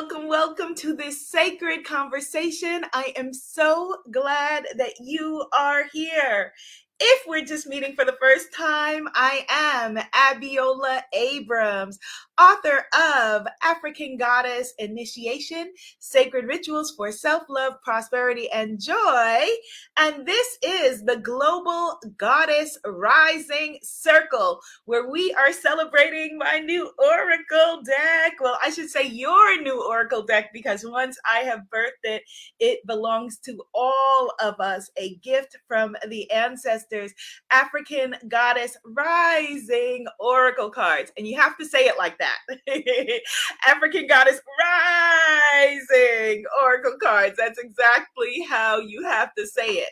welcome, welcome to this sacred conversation. I am so glad that you are here. If we're just meeting for the first time, I am Abiola Abrams, author of African Goddess Initiation Sacred Rituals for Self Love, Prosperity, and Joy. And this is the Global Goddess Rising Circle, where we are celebrating my new Oracle deck. Well, I should say your new Oracle deck, because once I have birthed it, it belongs to all of us, a gift from the ancestors African Goddess Rising Oracle cards. And you have to say it like that African Goddess Rising Oracle cards. That's exactly how you have to say it.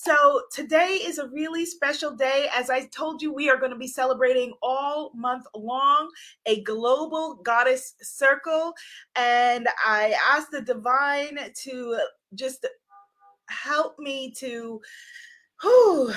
So, today is a really special day. As I told you, we are going to be celebrating all month long a global goddess circle. And I asked the divine to just help me to whew,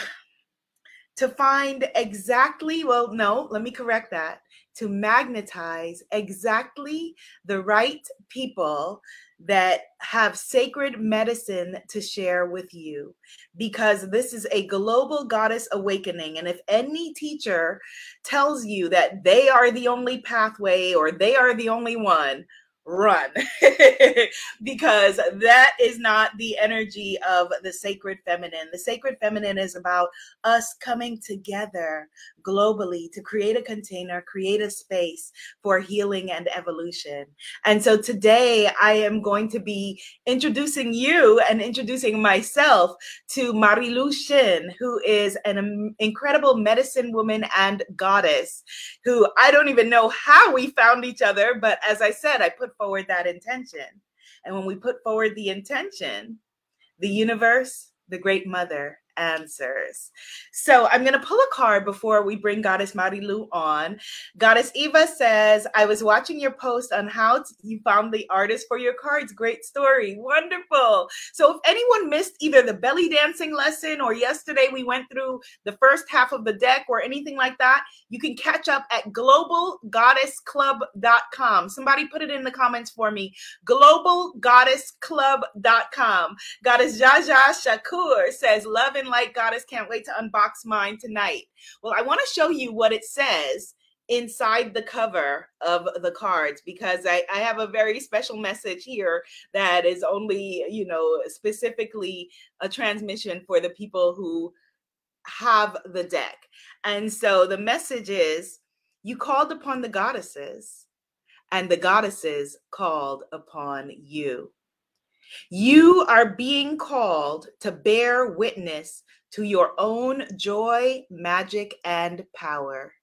to find exactly, well, no, let me correct that, to magnetize exactly the right people that have sacred medicine to share with you because this is a global goddess awakening. And if any teacher tells you that they are the only pathway or they are the only one, run because that is not the energy of the sacred feminine. The sacred feminine is about us coming together globally to create a container, create a space for healing and evolution. And so today I am going to be introducing you and introducing myself to Marilu Shinn, who is an incredible medicine woman and goddess who I don't even know how we found each other, but as I said, I put put forward that intention. And when we put forward the intention, the universe, the great mother, answers. So I'm going to pull a card before we bring Goddess Marilu on. Goddess Eva says, I was watching your post on how you found the artist for your cards. Great story. Wonderful. So if anyone missed either the belly dancing lesson or yesterday we went through the first half of the deck or anything like that, you can catch up at globalgoddessclub.com. Somebody put it in the comments for me. globalgoddessclub.com. Goddess Jaja Shakur says, love Light Goddess can't wait to unbox mine tonight. Well, I want to show you what it says inside the cover of the cards because I, I have a very special message here that is only, you know, specifically a transmission for the people who have the deck. And so the message is you called upon the goddesses, and the goddesses called upon you. You are being called to bear witness to your own joy, magic, and power.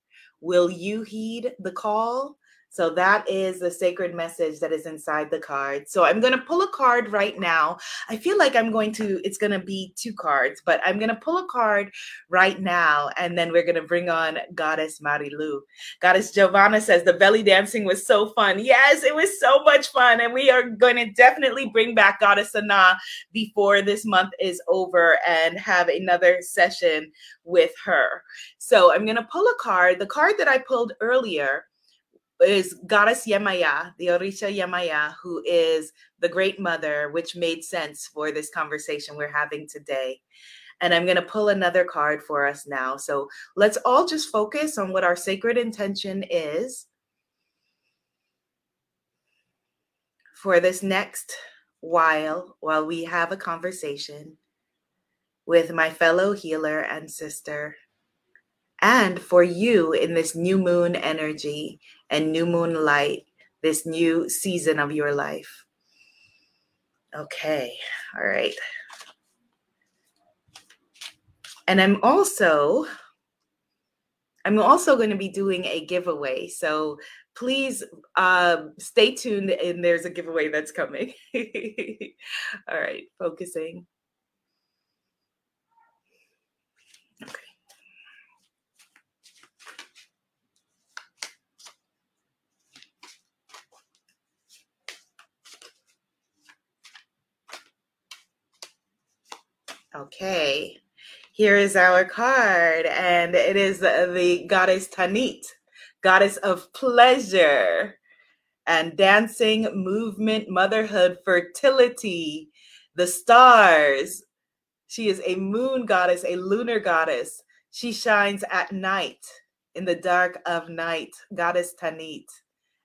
Will you heed the call? So that is the sacred message that is inside the card. So I'm going to pull a card right now. I feel like I'm going to, it's going to be two cards, but I'm going to pull a card right now and then we're going to bring on Goddess Marilu. Goddess Giovanna says the belly dancing was so fun. Yes, it was so much fun. And we are going to definitely bring back Goddess Sana before this month is over and have another session with her. So I'm going to pull a card. The card that I pulled earlier is goddess Yemaya, the Orisha Yemaya, who is the great mother, which made sense for this conversation we're having today. And I'm going to pull another card for us now. So let's all just focus on what our sacred intention is for this next while, while we have a conversation with my fellow healer and sister, and for you in this new moon energy and new moon light, this new season of your life. Okay, all right. And I'm also I'm also going to be doing a giveaway. So please um, stay tuned and there's a giveaway that's coming. All right, focusing. Okay, here is our card, and it is the, goddess Tanit, goddess of pleasure. and dancing, movement, motherhood, fertility, the stars. She is a moon goddess, a lunar goddess. She shines at night, in the dark of night, goddess Tanit.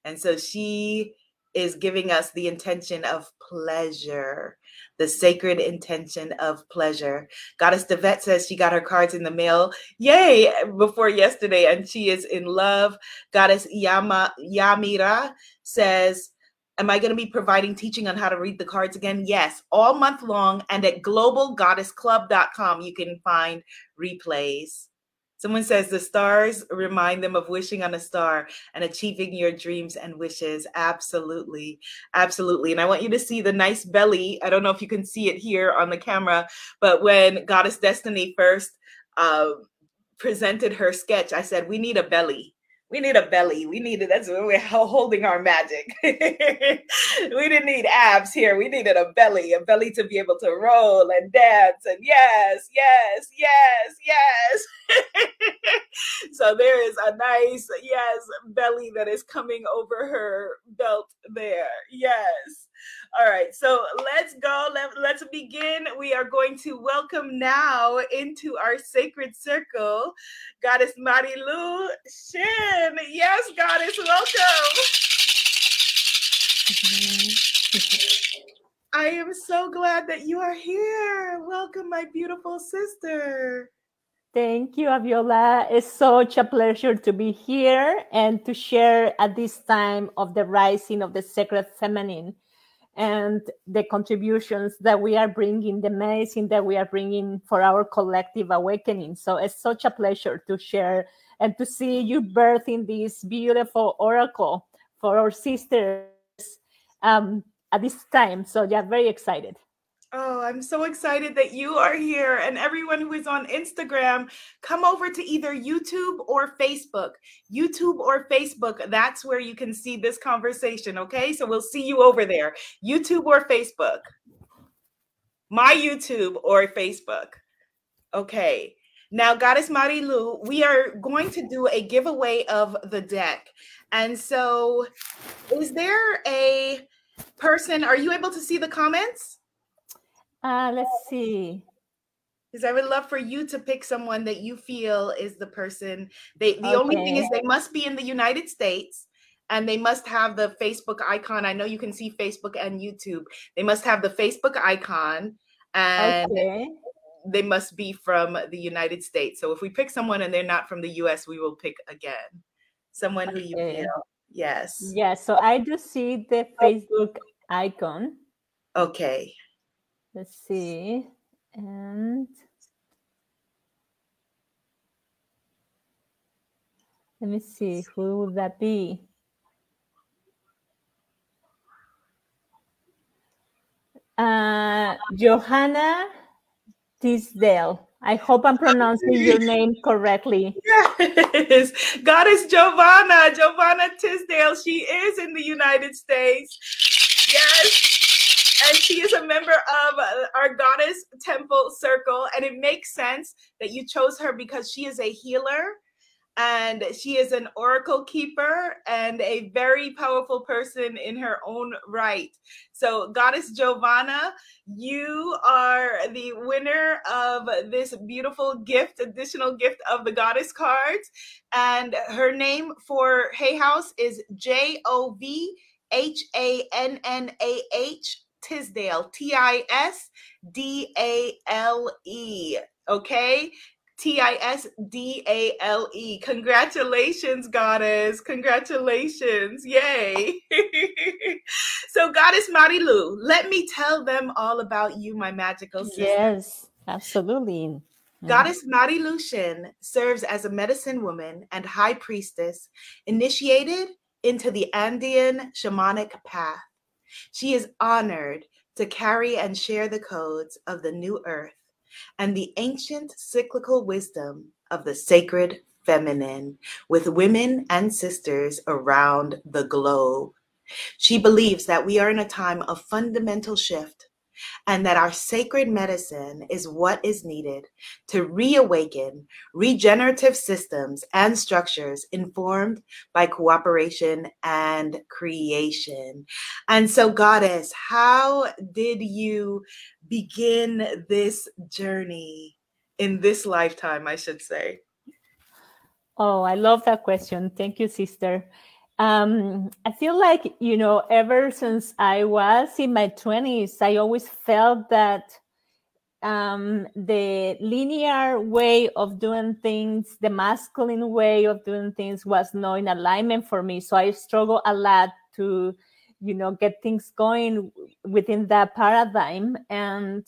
And so she is giving us the intention of pleasure, the sacred intention of pleasure. Goddess Devet says she got her cards in the mail, yay, before yesterday, and she is in love. Goddess Yama, Yamira says, Am I going to be providing teaching on how to read the cards again? Yes, all month long. And at globalgoddessclub.com, you can find replays. Someone says the stars remind them of wishing on a star and achieving your dreams and wishes. Absolutely. Absolutely. And I want you to see the nice belly. I don't know if you can see it here on the camera, but when Goddess Destiny first uh, presented her sketch, I said, We need a belly we need a belly. We needed that's we're holding our magic. we didn't need abs here. We needed a belly, a belly to be able to roll and dance and yes, yes, yes, yes. so there is a nice yes belly that is coming over her belt there. Yes. All right, so let's go. Let, let's begin. We are going to welcome now into our sacred circle Goddess Marilu Shinn. Yes, Goddess, welcome. I am so glad that you are here. Welcome, my beautiful sister. Thank you, Abiola. It's such a pleasure to be here and to share at this time of the rising of the sacred feminine and the contributions that we are bringing, the medicine that we are bringing for our collective awakening. So it's such a pleasure to share and to see you birthing this beautiful oracle for our sisters um, at this time. So, yeah, very excited. Oh, I'm so excited that you are here. And everyone who is on Instagram, come over to either YouTube or Facebook. YouTube or Facebook, that's where you can see this conversation. Okay. So we'll see you over there. YouTube or Facebook. My YouTube or Facebook. Okay. Now, Goddess Marilu, we are going to do a giveaway of the deck. And so, is there a person? Are you able to see the comments? Uh, let's see. Because I would love for you to pick someone that you feel is the person. They the okay. only thing is they must be in the United States and they must have the Facebook icon. I know you can see Facebook and YouTube. They must have the Facebook icon and okay. they must be from the United States. So if we pick someone and they're not from the US, we will pick again. Someone okay. who you feel. Yes. Yes. So I do see the Facebook icon. Okay. Let's see. And let me see, who would that be? Uh, Johanna Tisdale. I hope I'm pronouncing your name correctly. Yes, Goddess Giovanna, Giovanna Tisdale. She is in the United States. Yes, and she is a member of uh, our goddess temple circle and it makes sense that you chose her because she is a healer and she is an oracle keeper and a very powerful person in her own right. So, Goddess Giovanna, you are the winner of this beautiful gift, additional gift of the Goddess cards. And her name for Hay House is J O V H A N N A H Tisdale, T I S D A L E. Okay. T I S D A L E. Congratulations, goddess. Congratulations. Yay. so, Goddess Marilu, let me tell them all about you, my magical sister. Yes, absolutely. Mm. Goddess Marilu Shinn serves as a medicine woman and high priestess initiated into the Andean shamanic path. She is honored to carry and share the codes of the new earth and the ancient cyclical wisdom of the sacred feminine with women and sisters around the globe. She believes that we are in a time of fundamental shift and that our sacred medicine is what is needed to reawaken regenerative systems and structures informed by cooperation and creation. And so, Goddess, how did you begin this journey in this lifetime, I should say? Oh, I love that question. Thank you, sister. Um, I feel like, you know, ever since I was in my 20s, I always felt that um, the linear way of doing things, the masculine way of doing things was not in alignment for me. So I struggle a lot to, you know, get things going within that paradigm. And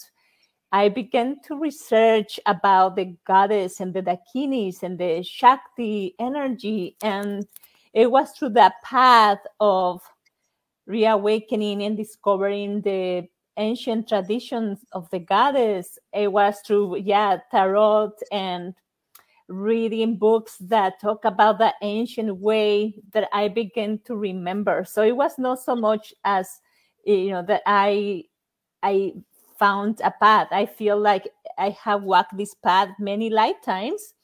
I began to research about the goddess and the Dakinis and the Shakti energy. And it was through that path of reawakening and discovering the ancient traditions of the goddess. It was through, yeah, tarot and reading books that talk about the ancient way that I began to remember. So it was not so much as you know that I I found a path. I feel like I have walked this path many lifetimes.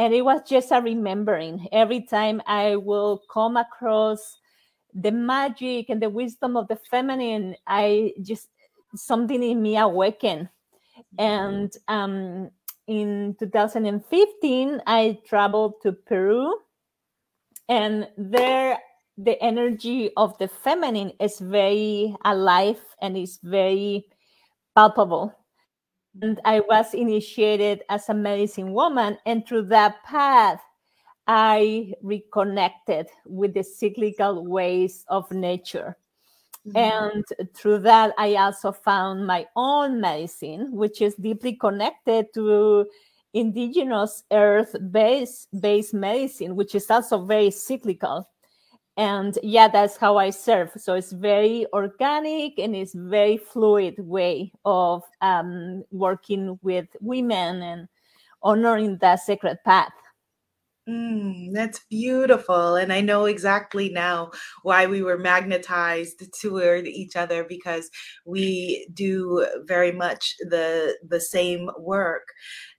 And it was just a remembering. Every time I will come across the magic and the wisdom of the feminine, I just something in me awakened. And um, in 2015, I traveled to Peru, and there the energy of the feminine is very alive and is very palpable. And I was initiated as a medicine woman. And through that path, I reconnected with the cyclical ways of nature. Mm-hmm. And through that, I also found my own medicine, which is deeply connected to indigenous earth based based medicine, which is also very cyclical and yeah that's how i serve so it's very organic and it's very fluid way of um, working with women and honoring that sacred path Mm, that's beautiful. And I know exactly now why we were magnetized toward each other because we do very much the the same work.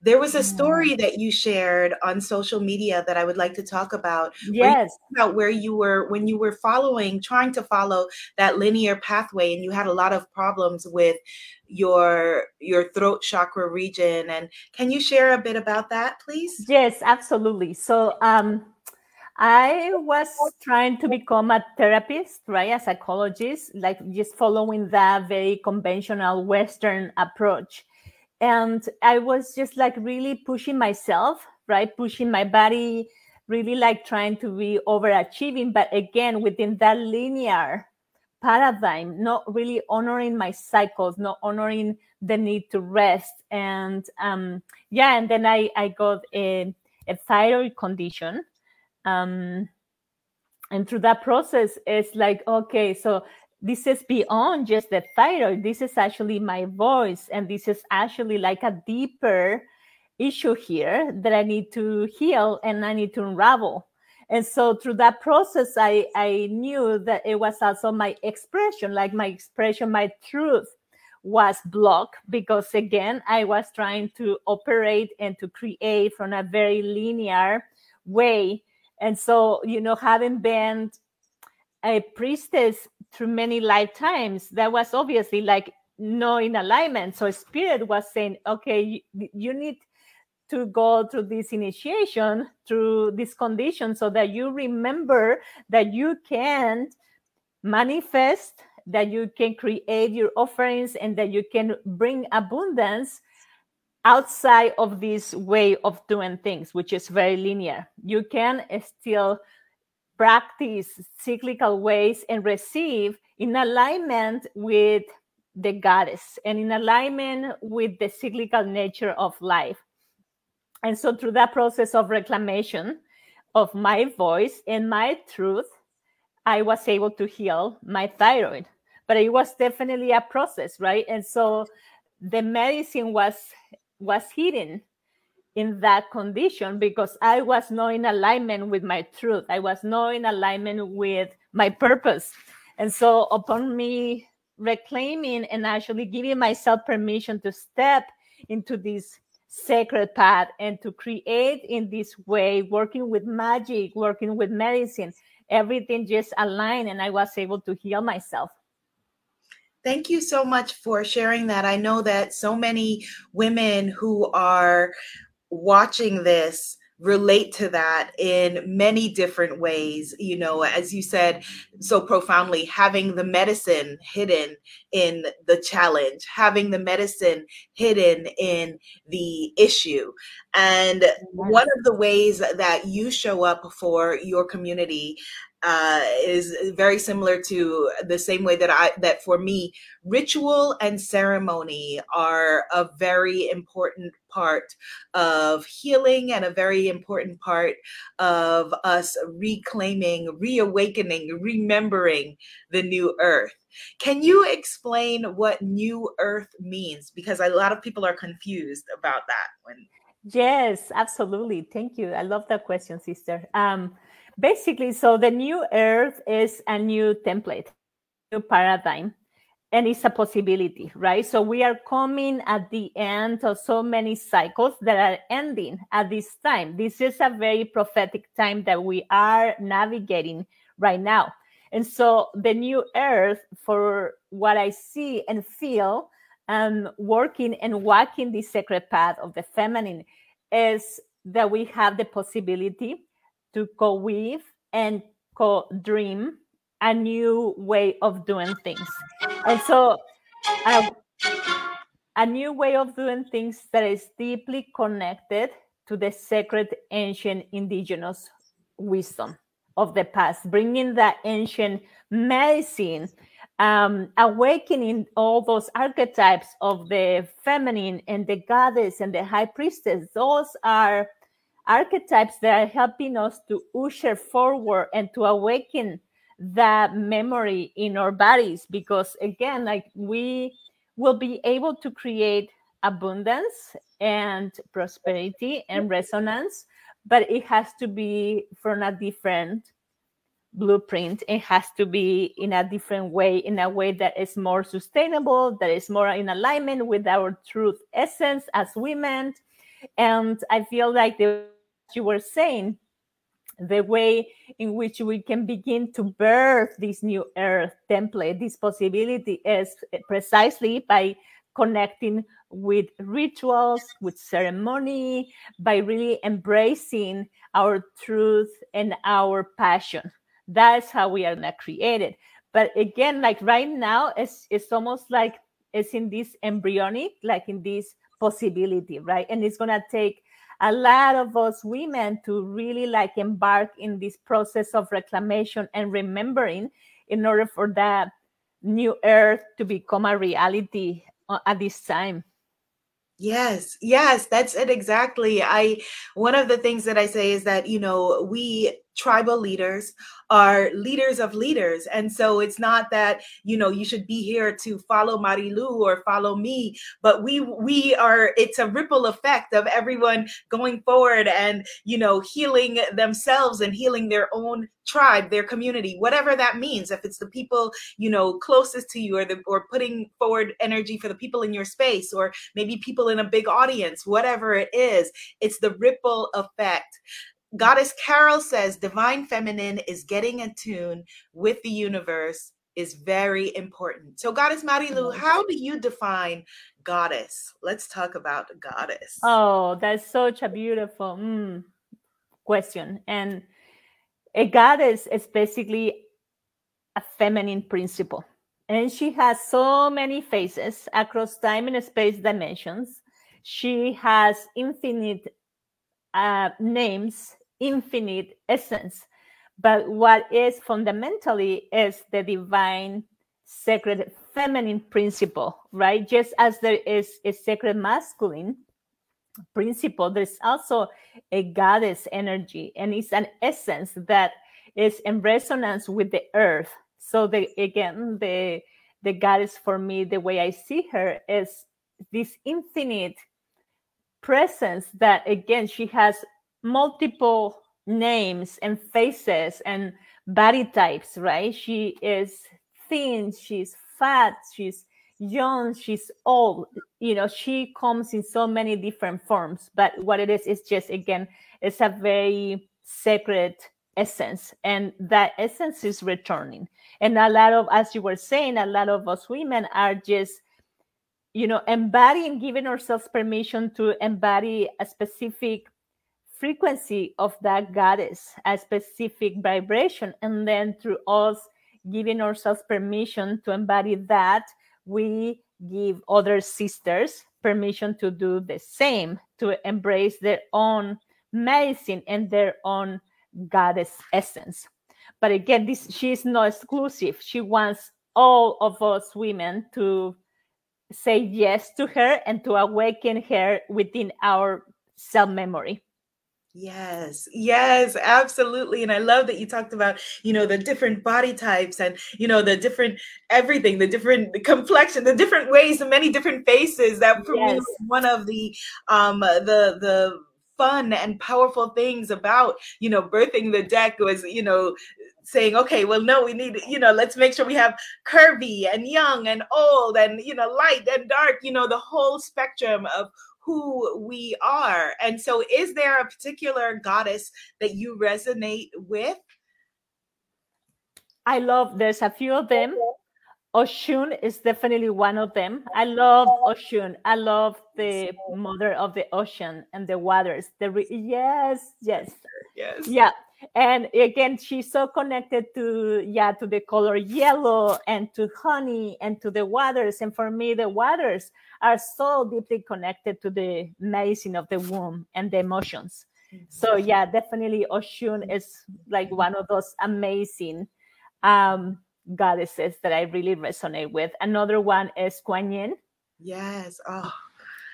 There was a story that you shared on social media that I would like to talk about. Yes. About where you were when you were following, trying to follow that linear pathway and you had a lot of problems with your your throat chakra region and can you share a bit about that please yes absolutely so um i was trying to become a therapist right a psychologist like just following that very conventional western approach and i was just like really pushing myself right pushing my body really like trying to be overachieving but again within that linear paradigm, not really honoring my cycles, not honoring the need to rest. And um, yeah, and then I, I got a, a thyroid condition. Um, and through that process, it's like, okay, so this is beyond just the thyroid. This is actually my voice. And this is actually like a deeper issue here that I need to heal and I need to unravel and so through that process i i knew that it was also my expression like my expression my truth was blocked because again i was trying to operate and to create from a very linear way and so you know having been a priestess through many lifetimes that was obviously like no in alignment so spirit was saying okay you, you need to go through this initiation, through this condition, so that you remember that you can manifest, that you can create your offerings, and that you can bring abundance outside of this way of doing things, which is very linear. You can still practice cyclical ways and receive in alignment with the goddess and in alignment with the cyclical nature of life. And so, through that process of reclamation of my voice and my truth, I was able to heal my thyroid. But it was definitely a process, right? And so, the medicine was was hidden in that condition because I was not in alignment with my truth. I was not in alignment with my purpose. And so, upon me reclaiming and actually giving myself permission to step into this sacred path and to create in this way, working with magic, working with medicine, everything just aligned and I was able to heal myself. Thank you so much for sharing that. I know that so many women who are watching this relate to that in many different ways you know as you said so profoundly having the medicine hidden in the challenge having the medicine hidden in the issue. And one of the ways that you show up for your community uh, is very similar to the same way that I that for me ritual and ceremony are a very important part of healing and a very important part of us reclaiming, reawakening, remembering the new earth. Can you explain what new earth means? Because a lot of people are confused about that Yes, absolutely. Thank you. I love that question, sister. Um, basically, so the new earth is a new template, new paradigm, and it's a possibility, right? So we are coming at the end of so many cycles that are ending at this time. This is a very prophetic time that we are navigating right now. And so the new earth, for what I see and feel, um, working and walking the sacred path of the feminine, is that we have the possibility to co-weave and co-dream a new way of doing things. And so a, a new way of doing things that is deeply connected to the sacred ancient indigenous wisdom of the past, bringing that ancient medicine, um, awakening all those archetypes of the feminine and the goddess and the high priestess. Those are archetypes that are helping us to usher forward and to awaken that memory in our bodies. Because again like we will be able to create abundance and prosperity and resonance but it has to be from a different blueprint. It has to be in a different way in a way that is more sustainable that is more in alignment with our truth essence as women. And i feel like the you were saying, the way in which we can begin to birth this new earth template, this possibility is precisely by connecting with rituals, with ceremony, by really embracing our truth and our passion. That's how we are not created. But again, like right now, it's, it's almost like it's in this embryonic, like in this possibility, right? And it's going to take a lot of us women to really like embark in this process of reclamation and remembering in order for that new earth to become a reality uh, at this time Yes, yes, that's it exactly. I one of the things that I say is that, you know, we tribal leaders are leaders of leaders. And so it's not that, you know, you should be here to follow Marilu or follow me, but we we are it's a ripple effect of everyone going forward and, you know, healing themselves and healing their own tribe, their community, whatever that means. If it's the people, you know, closest to you or the or putting forward energy for the people in your space or maybe people in a big audience, whatever it is, it's the ripple effect Goddess Carol says divine feminine is getting attuned with the universe is very important. So, Goddess Marilu, how do you define goddess? Let's talk about goddess. Oh, that's such a beautiful mm, question. And a goddess is basically a feminine principle. And she has so many faces across time and space dimensions. She has infinite uh, names infinite essence. But what is fundamentally is the divine sacred feminine principle, right? Just as there is a sacred masculine principle, there's also a goddess energy, and it's an essence that is in resonance with the earth. So the again, the the goddess for me, the way I see her is this infinite presence that again she has multiple names and faces and body types, right? She is thin, she's fat, she's young, she's old. You know, she comes in so many different forms. But what it is is just again, it's a very sacred essence, and that essence is returning. And a lot of, as you were saying, a lot of us women are just you know embodying giving ourselves permission to embody a specific frequency of that goddess a specific vibration and then through us giving ourselves permission to embody that we give other sisters permission to do the same to embrace their own medicine and their own goddess essence but again this she is not exclusive she wants all of us women to say yes to her and to awaken her within our cell memory. Yes, yes, absolutely. And I love that you talked about, you know, the different body types and, you know, the different everything, the different the complexion, the different ways, the many different faces. That for yes. me one of the um the the fun and powerful things about, you know, birthing the deck was, you know, saying, okay, well, no, we need, you know, let's make sure we have curvy and young and old and, you know, light and dark, you know, the whole spectrum of who we are. And so, is there a particular goddess that you resonate with? I love, there's a few of them. Oshun is definitely one of them. I love Oshun. I love the mother of the ocean and the waters. The re- yes, yes, yes, yeah and again she's so connected to yeah to the color yellow and to honey and to the waters. And for me the waters are so deeply connected to the medicine of the womb and the emotions. So yeah definitely oshun is like one of those amazing um goddesses that i really resonate with. Another one is kuan yin. Yes. Oh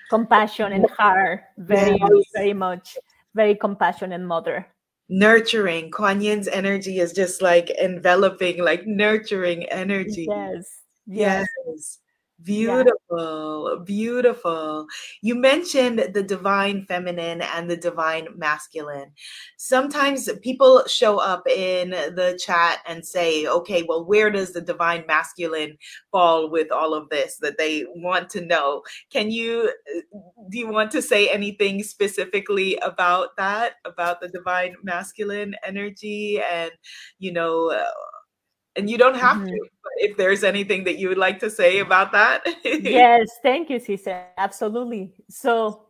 compassion and heart very yes. very much very compassionate mother nurturing. Kuan Yin's energy is just like enveloping, like nurturing energy. Yes. Yes. yes. Beautiful, yeah. beautiful. You mentioned the divine feminine and the divine masculine. Sometimes people show up in the chat and say, okay, well, where does the divine masculine fall with all of this that they want to know? Can you, do you want to say anything specifically about that, about the divine masculine energy and, you know, uh, and you don't have mm-hmm. to if there's anything that you would like to say about that yes thank you Cisa. absolutely so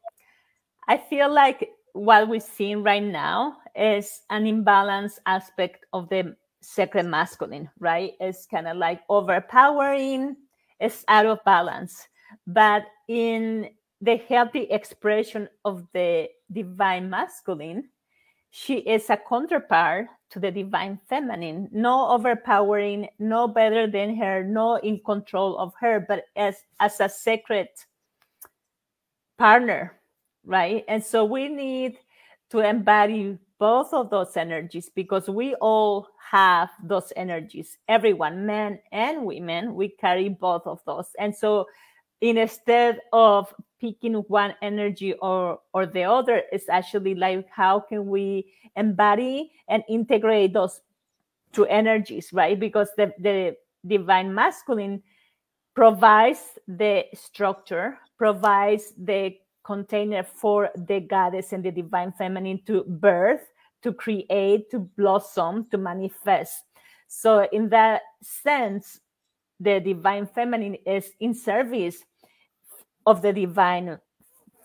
i feel like what we're seeing right now is an imbalance aspect of the sacred masculine right it's kind of like overpowering it's out of balance but in the healthy expression of the divine masculine she is a counterpart to the divine feminine, no overpowering, no better than her, no in control of her, but as, as a sacred partner, right? And so we need to embody both of those energies because we all have those energies. Everyone, men and women, we carry both of those. And so instead of picking one energy or or the other. It's actually like how can we embody and integrate those two energies right? Because the the divine masculine provides the structure provides the container for the goddess and the divine feminine to birth to create to blossom to manifest. So in that sense the divine feminine is in service of the divine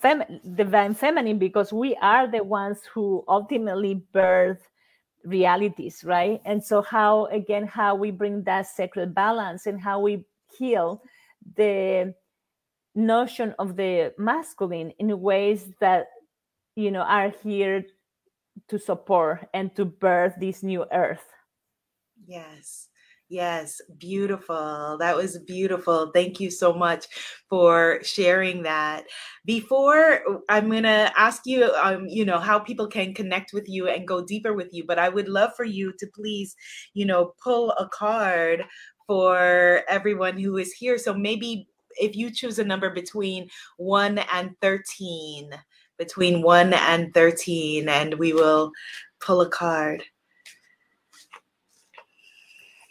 fem- divine feminine because we are the ones who ultimately birth realities right? And so how again how we bring that sacred balance and how we heal the notion of the masculine in ways that you know are here to support and to birth this new earth. Yes Yes, beautiful. That was beautiful. Thank you so much for sharing that. Before I'm going to ask you um you know how people can connect with you and go deeper with you, but I would love for you to please, you know, pull a card for everyone who is here. So maybe if you choose a number between 1 and 13, between 1 and 13 and we will pull a card.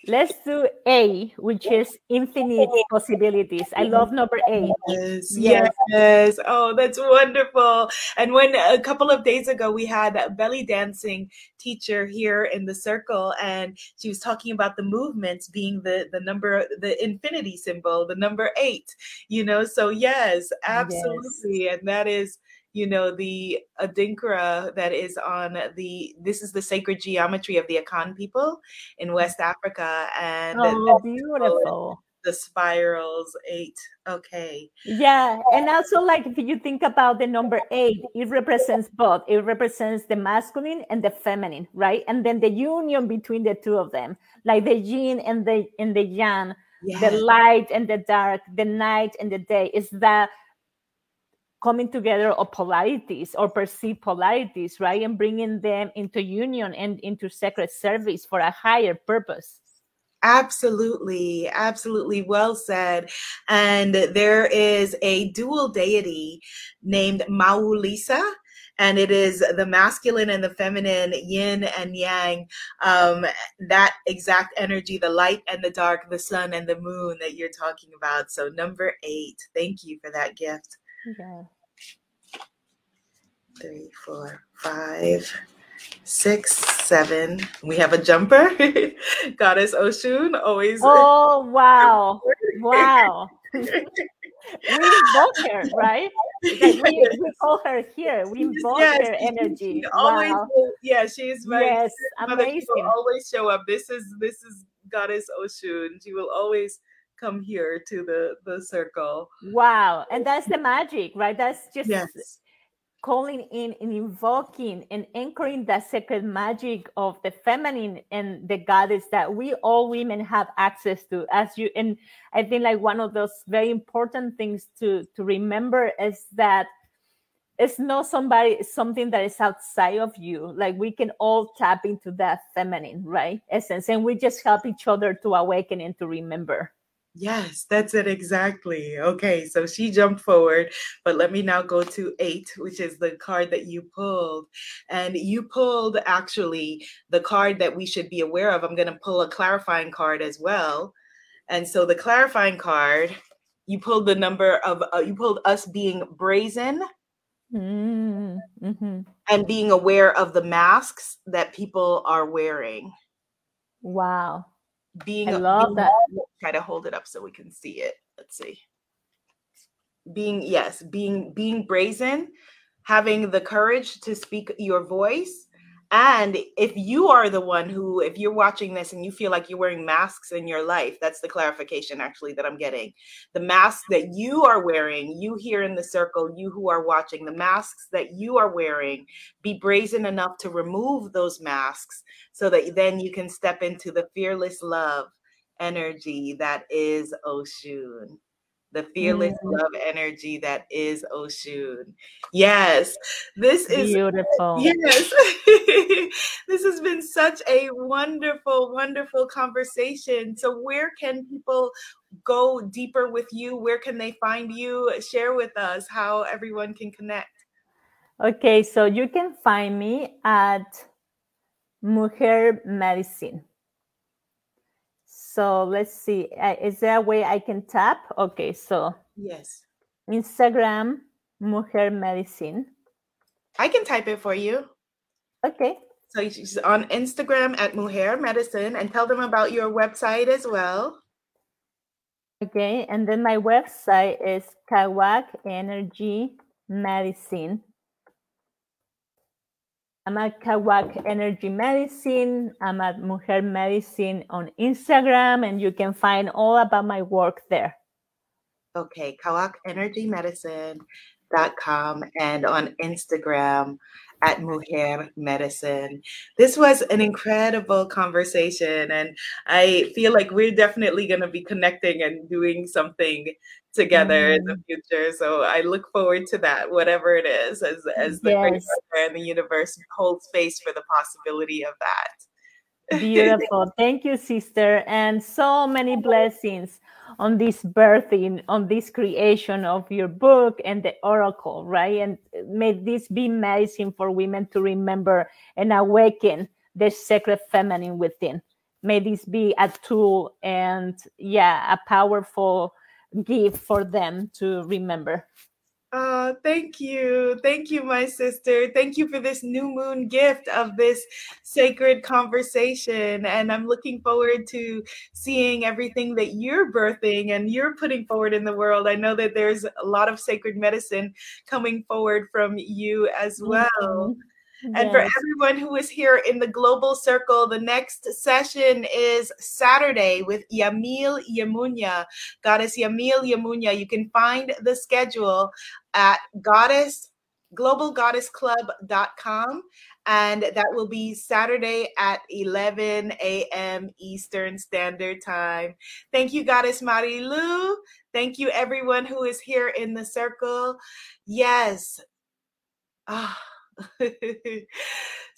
Let's do A, which is infinite possibilities. I love number A. Yes, yes, yes. Oh, that's wonderful. And when a couple of days ago we had a belly dancing teacher here in the circle, and she was talking about the movements being the the number, the infinity symbol, the number eight. You know, so yes, absolutely, yes. and that is you know the adinkra that is on the this is the sacred geometry of the akan people in west africa and oh, beautiful. the spirals eight. Okay. Yeah and also like if you think about the number eight it represents both. It represents the masculine and the feminine right? And then the union between the two of them like the yin and the and the yang yes. the light and the dark the night and the day is that coming together of polarities or perceived polarities, right? And bringing them into union and into sacred service for a higher purpose. Absolutely, absolutely well said. And there is a dual deity named Mawu-Lisa, and it is the masculine and the feminine, yin and yang, um, that exact energy, the light and the dark, the sun and the moon that you're talking about. So, number eight, thank you for that gift. Three, four, five, six, seven. We have a jumper. Goddess Oshun always. Oh wow! wow. we invoke her, right? Like we, we call her here. We invoke yes, her energy. Always, wow. yeah, she's my yes, amazing. Always show up. This is this is Goddess Oshun. She will always come here to the the circle. Wow, and oh. that's the magic, right? That's just yes. calling in and invoking and anchoring that sacred magic of the feminine and the goddess that we all women have access to. As you and I think like one of those very important things to to remember is that it's not somebody something that is outside of you like we can all tap into that feminine right essence and we just help each other to awaken and to remember Yes, that's it exactly. Okay, so she jumped forward, but let me now go to eight, which is the card that you pulled. And you pulled actually the card that we should be aware of. I'm going to pull a clarifying card as well. And so the clarifying card, you pulled the number of, uh, you pulled us being brazen. Mm, mm-hmm. And being aware of the masks that people are wearing. Wow being I love that. Try to hold it up so we can see it. Let's see. Being yes, being being brazen, having the courage to speak your voice. And if you are the one who, if you're watching this and you feel like you're wearing masks in your life, that's the clarification actually that I'm getting. The mask that you are wearing, you here in the circle, you who are watching, the masks that you are wearing, be brazen enough to remove those masks so that then you can step into the fearless love energy that is Oshun. The fearless mm. love energy that is Oshun. Yes, this is beautiful. Yes, this has been such a wonderful, wonderful conversation. So, where can people go deeper with you? Where can they find you? Share with us how everyone can connect. Okay, so you can find me at Mujer Medicine. So let's see. Uh, is there a way I can tap? Okay, so yes, Instagram Mujer Medicine. I can type it for you. Okay. So she's on Instagram at Mujer Medicine and tell them about your website as well. Okay, and then my website is Kawak Energy Medicine I'm at Kawak Energy Medicine. I'm at Mujer Medicine on Instagram, and you can find all about my work there. Okay, kawakenergymedicine.com and on Instagram at Mujer Medicine. This was an incredible conversation, and I feel like we're definitely going to be connecting and doing something together mm. in the mm. future. So I look forward to that, whatever it is, as as the yes. and the universe holds space for the possibility of that. Beautiful. Thank you, sister. And so many blessings on this birthing, on this creation of your book and the oracle, right? And may this be medicine for women to remember and awaken the sacred feminine within. may this be a tool and yeah a powerful gift for them to remember Oh, thank you. Thank you, my sister. Thank you for this new moon gift of this sacred conversation. And I'm looking forward to seeing everything that you're birthing and you're putting forward in the world. I know that there's a lot of sacred medicine coming forward from you as well. Mm-hmm. And for everyone who is here in the global circle, the next session is Saturday with Yamil Yamunya, Goddess Yamil Yamunya. You can find the schedule at goddess globalgoddessclub.com and that will be Saturday at 11 a.m. Eastern Standard Time. Thank you, Goddess Marilu. Thank you, everyone who is here in the circle. Yes. Ah.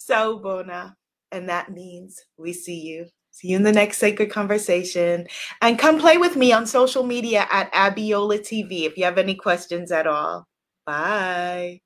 Sawubona, and that means we see you. See you in the next sacred conversation. And come play with me on social media at Abiola TV if you have any questions at all. Bye.